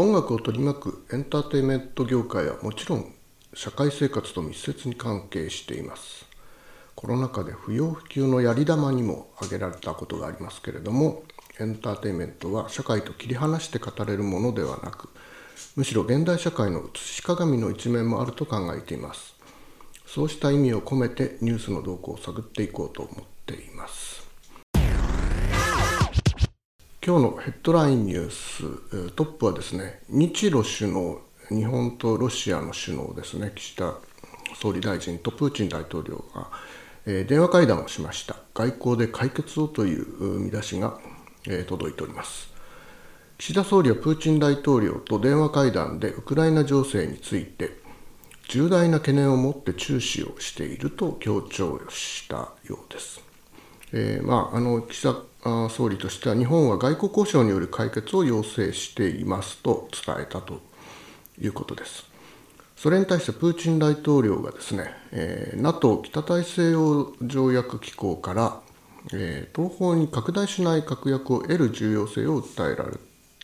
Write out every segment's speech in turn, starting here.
音楽を取り巻くエンターテインメント業界はもちろん社会生活と密接に関係しています。コロナ禍で不要不急のやり玉にも挙げられたことがありますけれどもエンターテインメントは社会と切り離して語れるものではなくむしろ現代社会の写し鏡の一面もあると考えています。そうした意味を込めてニュースの動向を探っていこうと思っています。今日のヘッドラインニューストップはですね日ロ首脳日本とロシアの首脳ですね岸田総理大臣とプーチン大統領が、え、電話会談をしました外交で解決をという見出しがえ届いております岸田総理はプーチン大統領と電話会談でウクライナ情勢について重大な懸念を持って注視をしていると強調したようです。えー、まあ、あの岸田総理としては日本は外交交渉による解決を要請していますと伝えたということです。それに対してプーチン大統領がですね、えー、NATO 北大西洋条約機構からえー、東方に拡大しない確約を得る重要性を訴えられ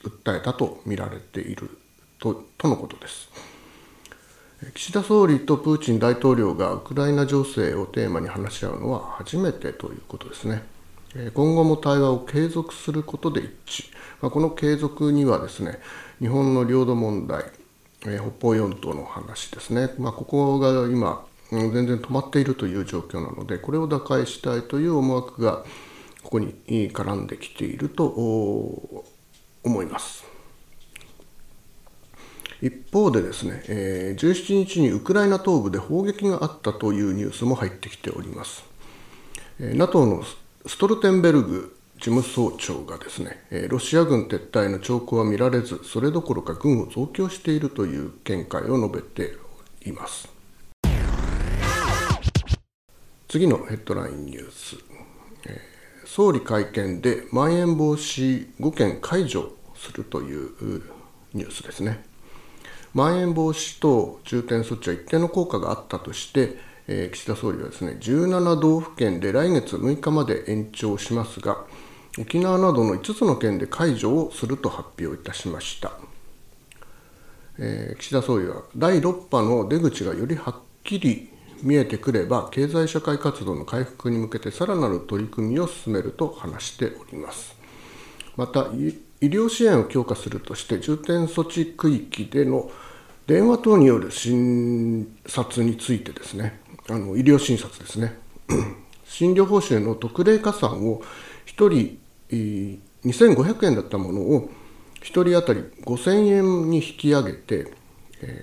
訴えたと見られているととのことです。岸田総理とプーチン大統領がウクライナ情勢をテーマに話し合うのは初めてということですね。今後も対話を継続することで一致、この継続にはですね日本の領土問題、北方四島の話ですね、まあ、ここが今、全然止まっているという状況なのでこれを打開したいという思惑がここに絡んできていると思います。一方でですね、えー、17日にウクライナ東部で砲撃があったというニュースも入ってきております。えー、NATO のストルテンベルグ事務総長がですね、えー、ロシア軍撤退の兆候は見られず、それどころか軍を増強しているという見解を述べています。次のヘッドラインニュース、えー、総理会見でまん延防止5県解除するというニュースですね。まん延防止等重点措置は一定の効果があったとして、えー、岸田総理はですね17道府県で来月6日まで延長しますが沖縄などの5つの県で解除をすると発表いたしました、えー、岸田総理は第6波の出口がよりはっきり見えてくれば経済社会活動の回復に向けてさらなる取り組みを進めると話しております。また医療支援を強化するとして重点措置区域での電話等による診察についてですねあの医療診察ですね 診療報酬の特例加算を1人2500円だったものを1人当たり5000円に引き上げて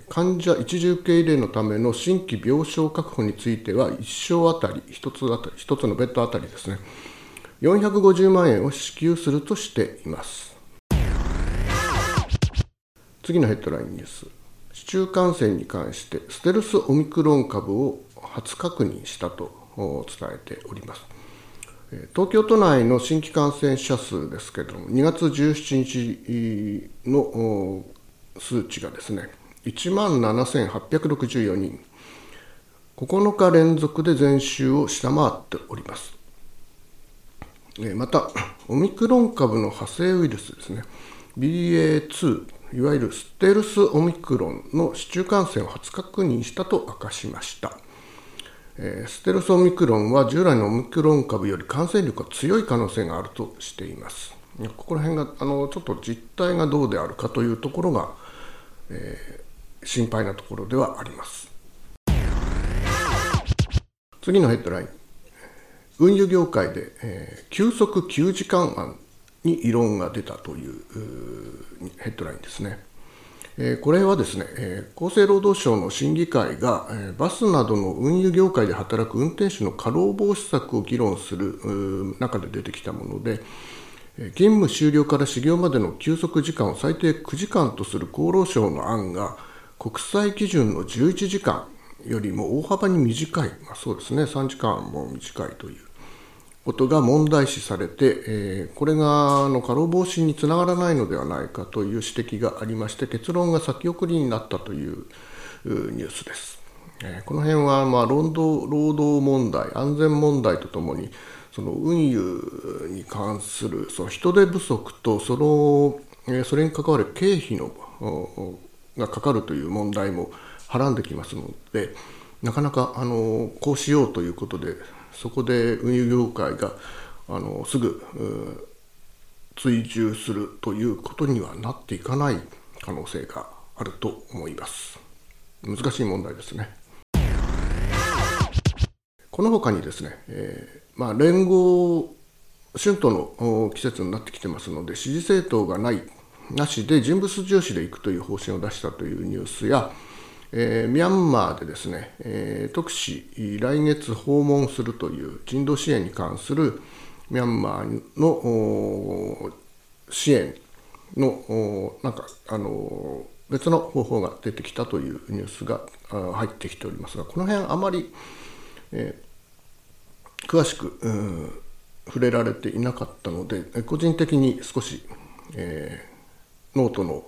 患者一時受け入れのための新規病床確保については、1床当たり、1つあたり、1つのベッド当たりですね、450万円を支給するとしています。次のヘッドラインニュース。市中感染に関して、ステルスオミクロン株を初確認したと伝えております。東京都内の新規感染者数ですけれども、2月17日の数値がですね、1万7864人、9日連続で前週を下回っております。また、オミクロン株の派生ウイルスですね、BA.2、いわゆるステルスオミクロンの市中感染を初確認したと明かしました。ステルスオミクロンは従来のオミクロン株より感染力が強い可能性があるとしています。ここら辺があのちょっと実態がどうであるかというところが、え心配なところではあります。次のヘッドライン。運輸業界で、えー、急速9時間案に異論が出たというヘッドラインですね。これはですね、厚生労働省の審議会が、バスなどの運輸業界で働く運転手の過労防止策を議論する中で出てきたもので、勤務終了から始業までの休息時間を最低9時間とする厚労省の案が国際基準の11時間よりも大幅に短い、そうですね。3時間も短いという。ことが問題視されて、えー、これがあの過労防止につながらないのではないかという指摘がありまして結論が先送りになったというニュースです。えー、この辺は、まあ、労働労働問題安全問題とともにその運輸に関するその人手不足とその、えー、それに関わる経費のがかかるという問題もはらんできますのでなかなかあのこうしようということでそこで運輸業界があのすぐ追従するということにはなっていかない可能性があると思います。難しい問題ですね。この他にですね、えー、まあ、連合春闘の季節になってきてますので支持政党がないなしで人物重視でいくという方針を出したというニュースやえー、ミャンマーでですね、えー、特使来月訪問するという人道支援に関するミャンマーの支援のなんかあの別の方法が出てきたというニュースが入ってきておりますがこの辺あまり、えー、詳しく触れられていなかったので個人的に少し、えー、ノートの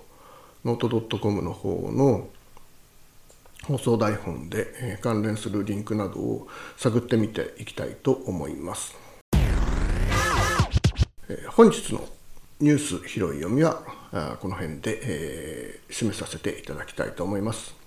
ノート .com の方の放送台本で関連するリンクなどを探ってみていきたいと思います。本日のニュース拾い読みはこの辺で、えー、締めさせていただきたいと思います。